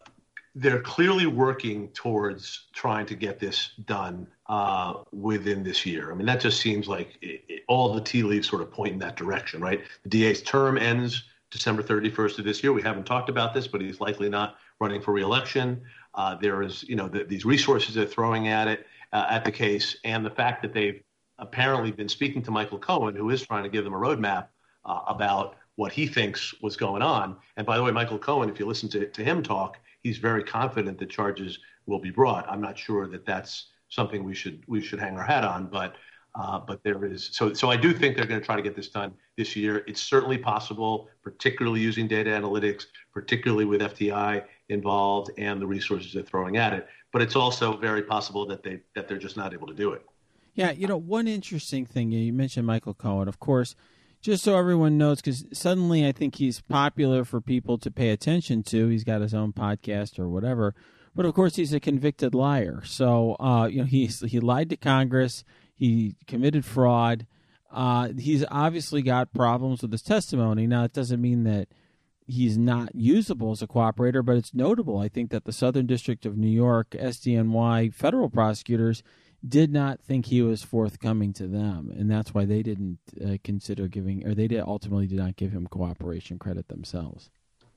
they're clearly working towards trying to get this done uh, within this year. I mean, that just seems like it, it, all the tea leaves sort of point in that direction, right? The DA's term ends December 31st of this year. We haven't talked about this, but he's likely not running for reelection. Uh, there is, you know, the, these resources they're throwing at it, uh, at the case, and the fact that they've apparently been speaking to Michael Cohen, who is trying to give them a roadmap uh, about what he thinks was going on. And by the way, Michael Cohen, if you listen to, to him talk, he's very confident that charges will be brought. I'm not sure that that's something we should we should hang our hat on, but uh, but there is so so I do think they're going to try to get this done this year. It's certainly possible, particularly using data analytics, particularly with FTI involved and the resources they're throwing at it. But it's also very possible that they that they're just not able to do it. Yeah, you know, one interesting thing you mentioned Michael Cohen, of course. Just so everyone knows, because suddenly I think he's popular for people to pay attention to. He's got his own podcast or whatever, but of course he's a convicted liar. So uh, you know he's he lied to Congress. He committed fraud. Uh, he's obviously got problems with his testimony. Now, it doesn't mean that he's not usable as a cooperator, but it's notable. I think that the Southern District of New York, SDNY federal prosecutors did not think he was forthcoming to them, and that's why they didn't uh, consider giving, or they did ultimately did not give him cooperation credit themselves.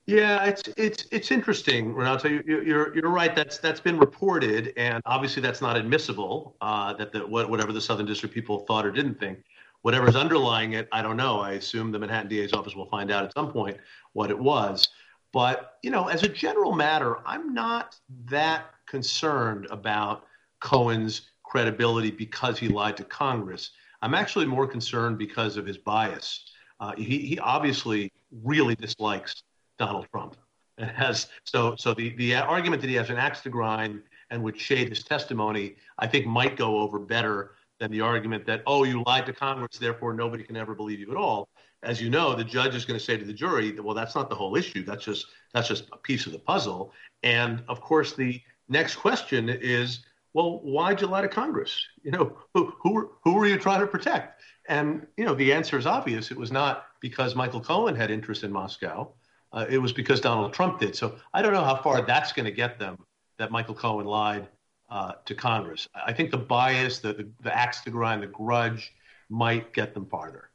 Yeah, it's it's it's interesting, Renato. You, you're you're right. That's that's been reported, and obviously that's not admissible. Uh, that the whatever the Southern District people thought or didn't think, whatever's underlying it, I don't know. I assume the Manhattan DA's office will find out at some point what it was. But you know, as a general matter, I'm not that concerned about Cohen's credibility because he lied to Congress. I'm actually more concerned because of his bias. Uh, he, he obviously really dislikes Donald Trump. And has so so the the argument that he has an axe to grind and would shade his testimony, I think might go over better than the argument that oh you lied to Congress, therefore nobody can ever believe you at all. As you know, the judge is going to say to the jury, well, that's not the whole issue. That's just that's just a piece of the puzzle. And of course, the next question is, well, why'd you lie to Congress? You know, who who, who were you trying to protect? And you know, the answer is obvious. It was not because Michael Cohen had interest in Moscow. Uh, it was because Donald Trump did. So I don't know how far that's going to get them that Michael Cohen lied uh, to Congress. I think the bias, the, the, the axe to grind, the grudge might get them farther.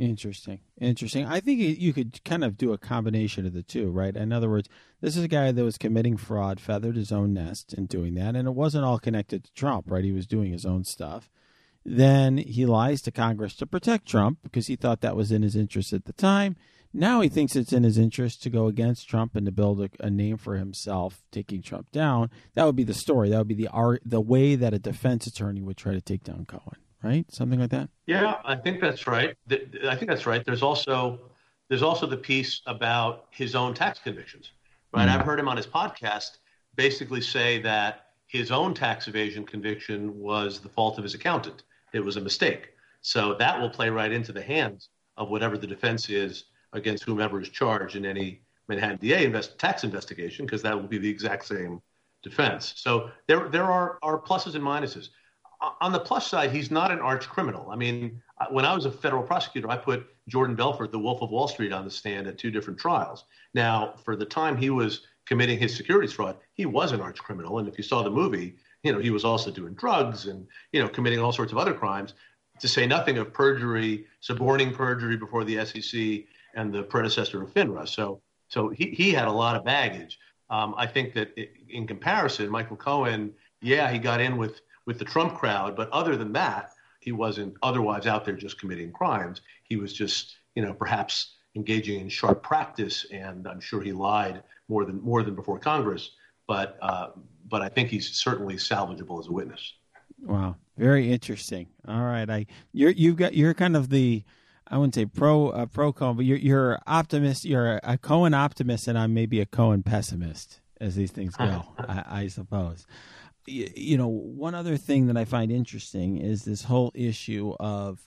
Interesting. Interesting. I think you could kind of do a combination of the two, right? In other words, this is a guy that was committing fraud, feathered his own nest in doing that, and it wasn't all connected to Trump, right? He was doing his own stuff. Then he lies to Congress to protect Trump because he thought that was in his interest at the time. Now he thinks it's in his interest to go against Trump and to build a, a name for himself, taking Trump down. That would be the story. That would be the the way that a defense attorney would try to take down Cohen right? Something like that. Yeah, I think that's right. I think that's right. There's also there's also the piece about his own tax convictions, right? Mm. I've heard him on his podcast basically say that his own tax evasion conviction was the fault of his accountant. It was a mistake. So that will play right into the hands of whatever the defense is against whomever is charged in any Manhattan DA invest, tax investigation, because that will be the exact same defense. So there there are, are pluses and minuses on the plus side, he's not an arch criminal. I mean, uh, when I was a federal prosecutor, I put Jordan Belfort, the Wolf of Wall Street, on the stand at two different trials. Now, for the time he was committing his securities fraud, he was an arch criminal. And if you saw the movie, you know, he was also doing drugs and, you know, committing all sorts of other crimes, to say nothing of perjury, suborning perjury before the SEC and the predecessor of FINRA. So, so he, he had a lot of baggage. Um, I think that it, in comparison, Michael Cohen, yeah, he got in with with the Trump crowd. But other than that, he wasn't otherwise out there just committing crimes. He was just, you know, perhaps engaging in sharp practice, and I'm sure he lied more than more than before Congress. But uh, but I think he's certainly salvageable as a witness. Wow, very interesting. All right, I you're you've got you're kind of the I wouldn't say pro uh, pro Cohen, but you're you're optimist. You're a Cohen optimist, and I'm maybe a Cohen pessimist as these things go. I, I suppose you know, one other thing that I find interesting is this whole issue of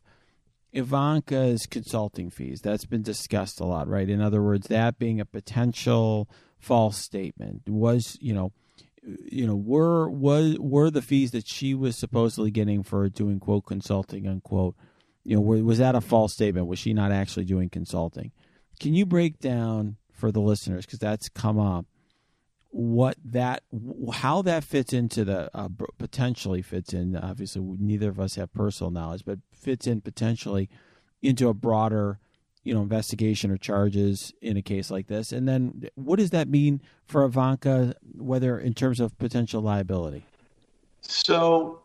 Ivanka's consulting fees. That's been discussed a lot, right? In other words, that being a potential false statement was, you know, you know, were was were the fees that she was supposedly getting for doing quote consulting unquote, you know, was that a false statement? Was she not actually doing consulting? Can you break down for the listeners because that's come up what that how that fits into the uh, potentially fits in obviously neither of us have personal knowledge but fits in potentially into a broader you know investigation or charges in a case like this. And then what does that mean for Ivanka whether in terms of potential liability? So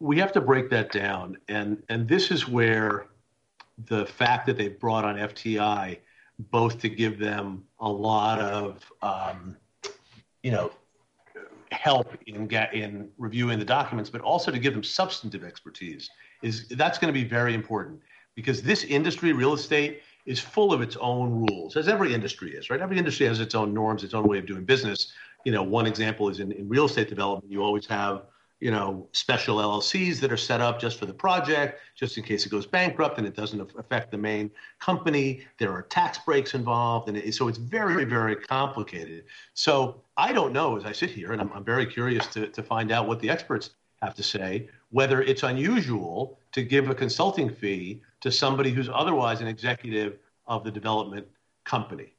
we have to break that down and and this is where the fact that they brought on FTI both to give them a lot of um, you know, help in in reviewing the documents, but also to give them substantive expertise is that's going to be very important because this industry, real estate, is full of its own rules, as every industry is, right? Every industry has its own norms, its own way of doing business. You know, one example is in, in real estate development, you always have you know, special LLCs that are set up just for the project, just in case it goes bankrupt and it doesn't affect the main company. There are tax breaks involved, and it, so it's very, very complicated. So I don't know as I sit here, and I'm, I'm very curious to, to find out what the experts have to say, whether it's unusual to give a consulting fee to somebody who's otherwise an executive of the development company.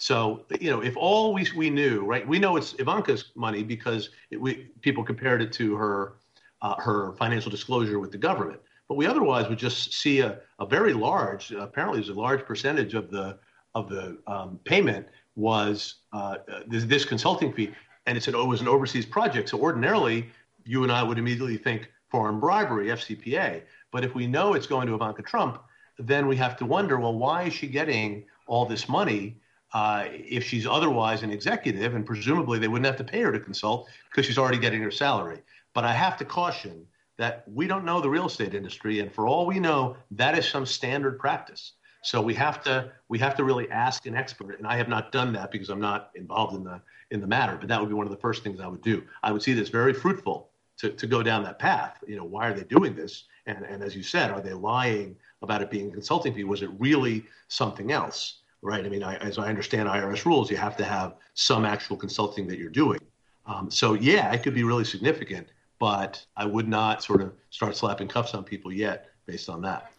So you know, if all we we knew, right? We know it's Ivanka's money because it, we people compared it to her uh, her financial disclosure with the government. But we otherwise would just see a, a very large, apparently, there's a large percentage of the of the um, payment was uh, this, this, consulting fee, and it said oh, it was an overseas project. So ordinarily, you and I would immediately think foreign bribery, FCPA. But if we know it's going to Ivanka Trump, then we have to wonder, well, why is she getting all this money? Uh, if she's otherwise an executive, and presumably they wouldn't have to pay her to consult because she's already getting her salary. But I have to caution that we don't know the real estate industry, and for all we know, that is some standard practice. So we have to we have to really ask an expert, and I have not done that because I'm not involved in the in the matter. But that would be one of the first things I would do. I would see this very fruitful to, to go down that path. You know, why are they doing this? And and as you said, are they lying about it being a consulting fee? Was it really something else? Right? I mean, I, as I understand IRS rules, you have to have some actual consulting that you're doing. Um, so yeah, it could be really significant, but I would not sort of start slapping cuffs on people yet based on that.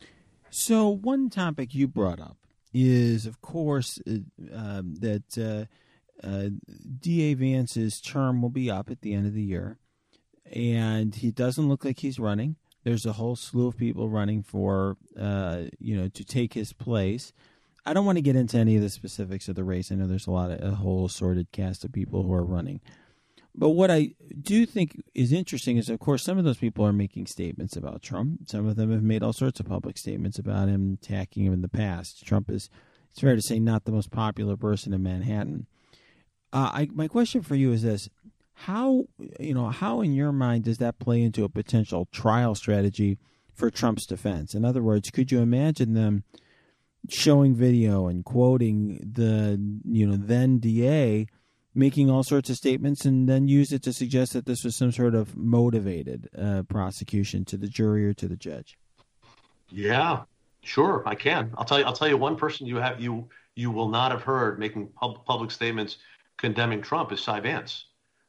So, one topic you brought up is, of course, uh, um, that uh, uh, DA Vance's term will be up at the end of the year, and he doesn't look like he's running. There's a whole slew of people running for, uh, you know, to take his place. I don't want to get into any of the specifics of the race. I know there's a lot of a whole assorted cast of people who are running. But what I do think is interesting is, of course, some of those people are making statements about Trump. Some of them have made all sorts of public statements about him, attacking him in the past. Trump is, it's fair to say, not the most popular person in Manhattan. Uh, I, my question for you is this: How, you know, how in your mind does that play into a potential trial strategy for Trump's defense? In other words, could you imagine them showing video and quoting the, you know, then DA? making all sorts of statements and then use it to suggest that this was some sort of motivated uh, prosecution to the jury or to the judge. Yeah, sure, I can. I'll tell you. I'll tell you one person you have you you will not have heard making pub- public statements condemning Trump is Cy Vance,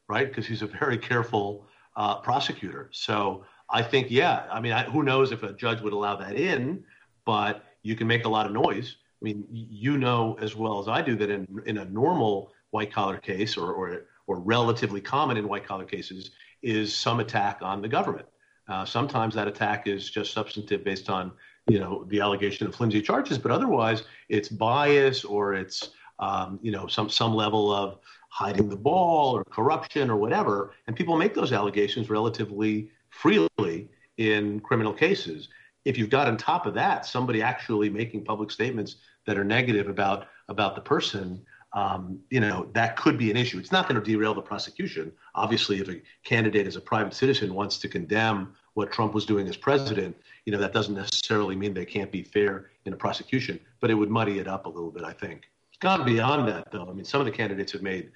right? Because he's a very careful uh, prosecutor. So I think, yeah, I mean, I, who knows if a judge would allow that in, but you can make a lot of noise. I mean, you know as well as I do that in in a normal white collar case or, or, or relatively common in white collar cases is some attack on the government. Uh, sometimes that attack is just substantive based on you know the allegation of flimsy charges, but otherwise it's bias or it's um, you know some some level of hiding the ball or corruption or whatever, and people make those allegations relatively freely in criminal cases. If you've got on top of that somebody actually making public statements that are negative about about the person, um, you know, that could be an issue. It's not going to derail the prosecution. Obviously, if a candidate as a private citizen wants to condemn what Trump was doing as president, you know, that doesn't necessarily mean they can't be fair in a prosecution, but it would muddy it up a little bit, I think. It's gone beyond that, though. I mean, some of the candidates have made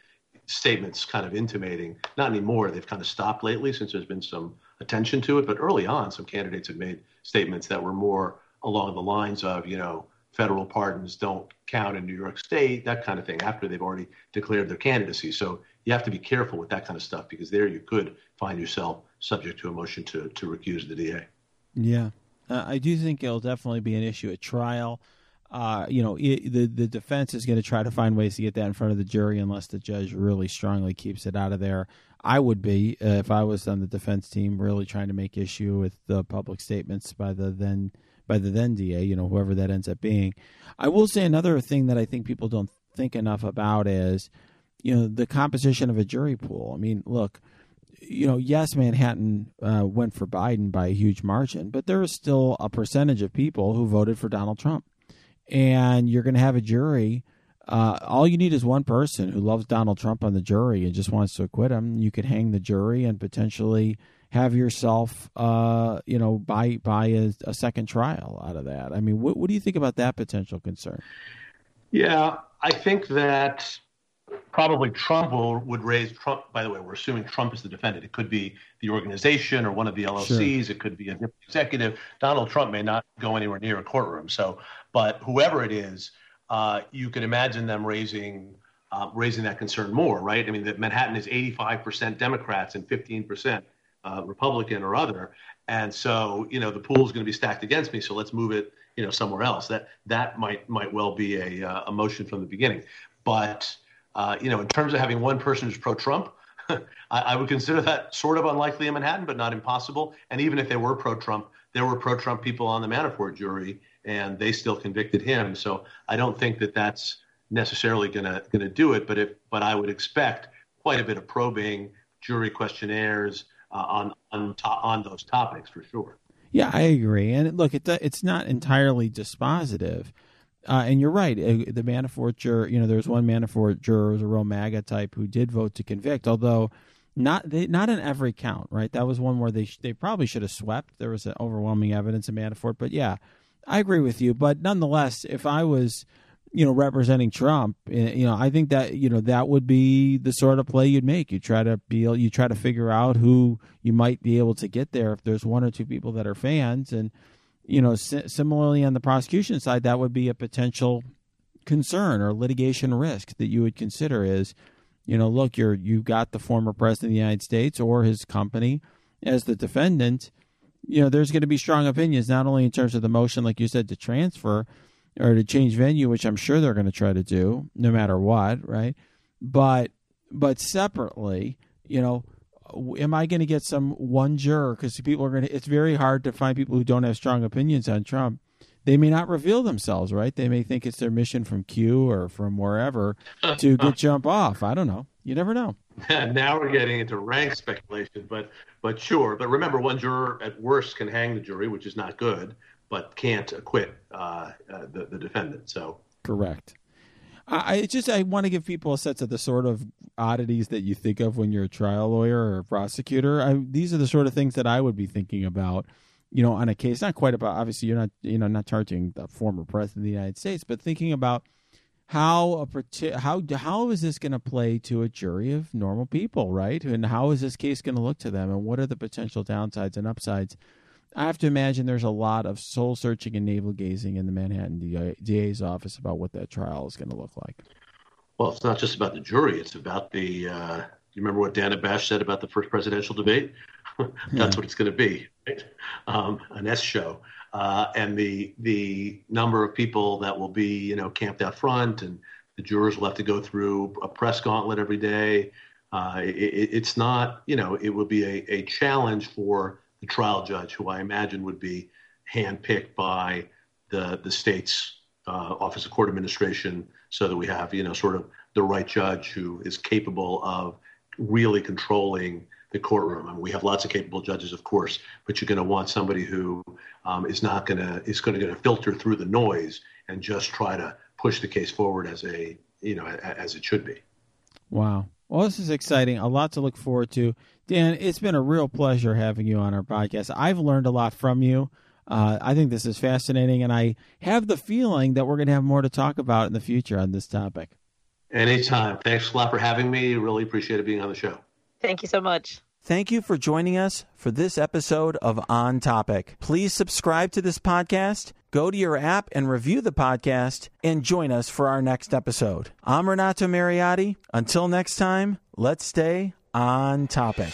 statements kind of intimating, not anymore, they've kind of stopped lately since there's been some attention to it, but early on, some candidates have made statements that were more along the lines of, you know, federal pardons don't count in New York State, that kind of thing, after they've already declared their candidacy. So you have to be careful with that kind of stuff because there you could find yourself subject to a motion to, to recuse the DA. Yeah. Uh, I do think it'll definitely be an issue at trial. Uh, you know, it, the the defense is going to try to find ways to get that in front of the jury unless the judge really strongly keeps it out of there. I would be uh, if I was on the defense team, really trying to make issue with the public statements by the then by the then DA, you know, whoever that ends up being. I will say another thing that I think people don't think enough about is, you know, the composition of a jury pool. I mean, look, you know, yes, Manhattan uh, went for Biden by a huge margin, but there is still a percentage of people who voted for Donald Trump. And you're going to have a jury. Uh, all you need is one person who loves Donald Trump on the jury and just wants to acquit him. You could hang the jury and potentially have yourself, uh, you know, buy buy a, a, second trial out of that. I mean, what, what do you think about that potential concern? Yeah, I think that probably Trump will, would raise Trump. By the way, we're assuming Trump is the defendant. It could be the organization or one of the LLCs. Sure. It could be a executive. Donald Trump may not go anywhere near a courtroom. So, but whoever it is, uh, you can imagine them raising. Uh, raising that concern more, right? I mean, that Manhattan is 85% Democrats and 15% uh, Republican or other, and so you know the pool is going to be stacked against me. So let's move it, you know, somewhere else. That that might might well be a uh, a motion from the beginning, but uh, you know, in terms of having one person who's pro-Trump, I, I, would consider that sort of unlikely in Manhattan, but not impossible. And even if they were pro-Trump, there were pro-Trump people on the Manafort jury, and they still convicted him. So I don't think that that's necessarily going to going to do it. But if but I would expect quite a bit of probing, jury questionnaires, uh, on on to- on those topics for sure. Yeah, I agree. And look, it, it's not entirely dispositive. Uh, and you're right. Uh, the Manafort juror, you know, there was one Manafort juror, was a real MAGA type, who did vote to convict, although not they, not in every count. Right, that was one where they they probably should have swept. There was overwhelming evidence of Manafort, but yeah, I agree with you. But nonetheless, if I was you know, representing Trump, eh, you know, I think that you know that would be the sort of play you'd make. You try to be, you try to figure out who you might be able to get there if there's one or two people that are fans, and you know, si- similarly on the prosecution side, that would be a potential concern or litigation risk that you would consider is, you know, look, you're you got the former president of the United States or his company as the defendant you know, there's going to be strong opinions, not only in terms of the motion, like you said, to transfer or to change venue, which I'm sure they're going to try to do no matter what, right? But, but separately, you know, am I going to get some one juror? Because people are going to, it's very hard to find people who don't have strong opinions on Trump. They may not reveal themselves, right? They may think it's their mission from Q or from wherever to get jump off. I don't know. You never know. now we're getting into rank speculation, but but sure. But remember, one juror at worst can hang the jury, which is not good, but can't acquit uh, uh, the the defendant. So correct. I just I want to give people a sense of the sort of oddities that you think of when you're a trial lawyer or a prosecutor. I, these are the sort of things that I would be thinking about, you know, on a case. Not quite about obviously you're not you know not charging the former president of the United States, but thinking about how a how how is this going to play to a jury of normal people, right? And how is this case going to look to them, and what are the potential downsides and upsides? I have to imagine there's a lot of soul searching and navel gazing in the Manhattan DA's office about what that trial is going to look like. Well, it's not just about the jury; it's about the. Uh, you remember what Dana Bash said about the first presidential debate? That's yeah. what it's going to be, right? um, an S show uh, and the the number of people that will be you know camped out front, and the jurors will have to go through a press gauntlet every day. Uh, it, it's not you know it will be a, a challenge for the trial judge, who I imagine would be handpicked by the the state's uh, Office of Court Administration, so that we have you know sort of the right judge who is capable of really controlling the courtroom. I mean, we have lots of capable judges, of course, but you're going to want somebody who um, is not going to is going to filter through the noise and just try to push the case forward as a you know as it should be. Wow. Well, this is exciting. A lot to look forward to. Dan, it's been a real pleasure having you on our podcast. I've learned a lot from you. Uh, I think this is fascinating, and I have the feeling that we're going to have more to talk about in the future on this topic. Anytime. Thanks a lot for having me. Really appreciate it being on the show. Thank you so much. Thank you for joining us for this episode of On Topic. Please subscribe to this podcast, go to your app and review the podcast, and join us for our next episode. I'm Renato Mariotti. Until next time, let's stay on topic.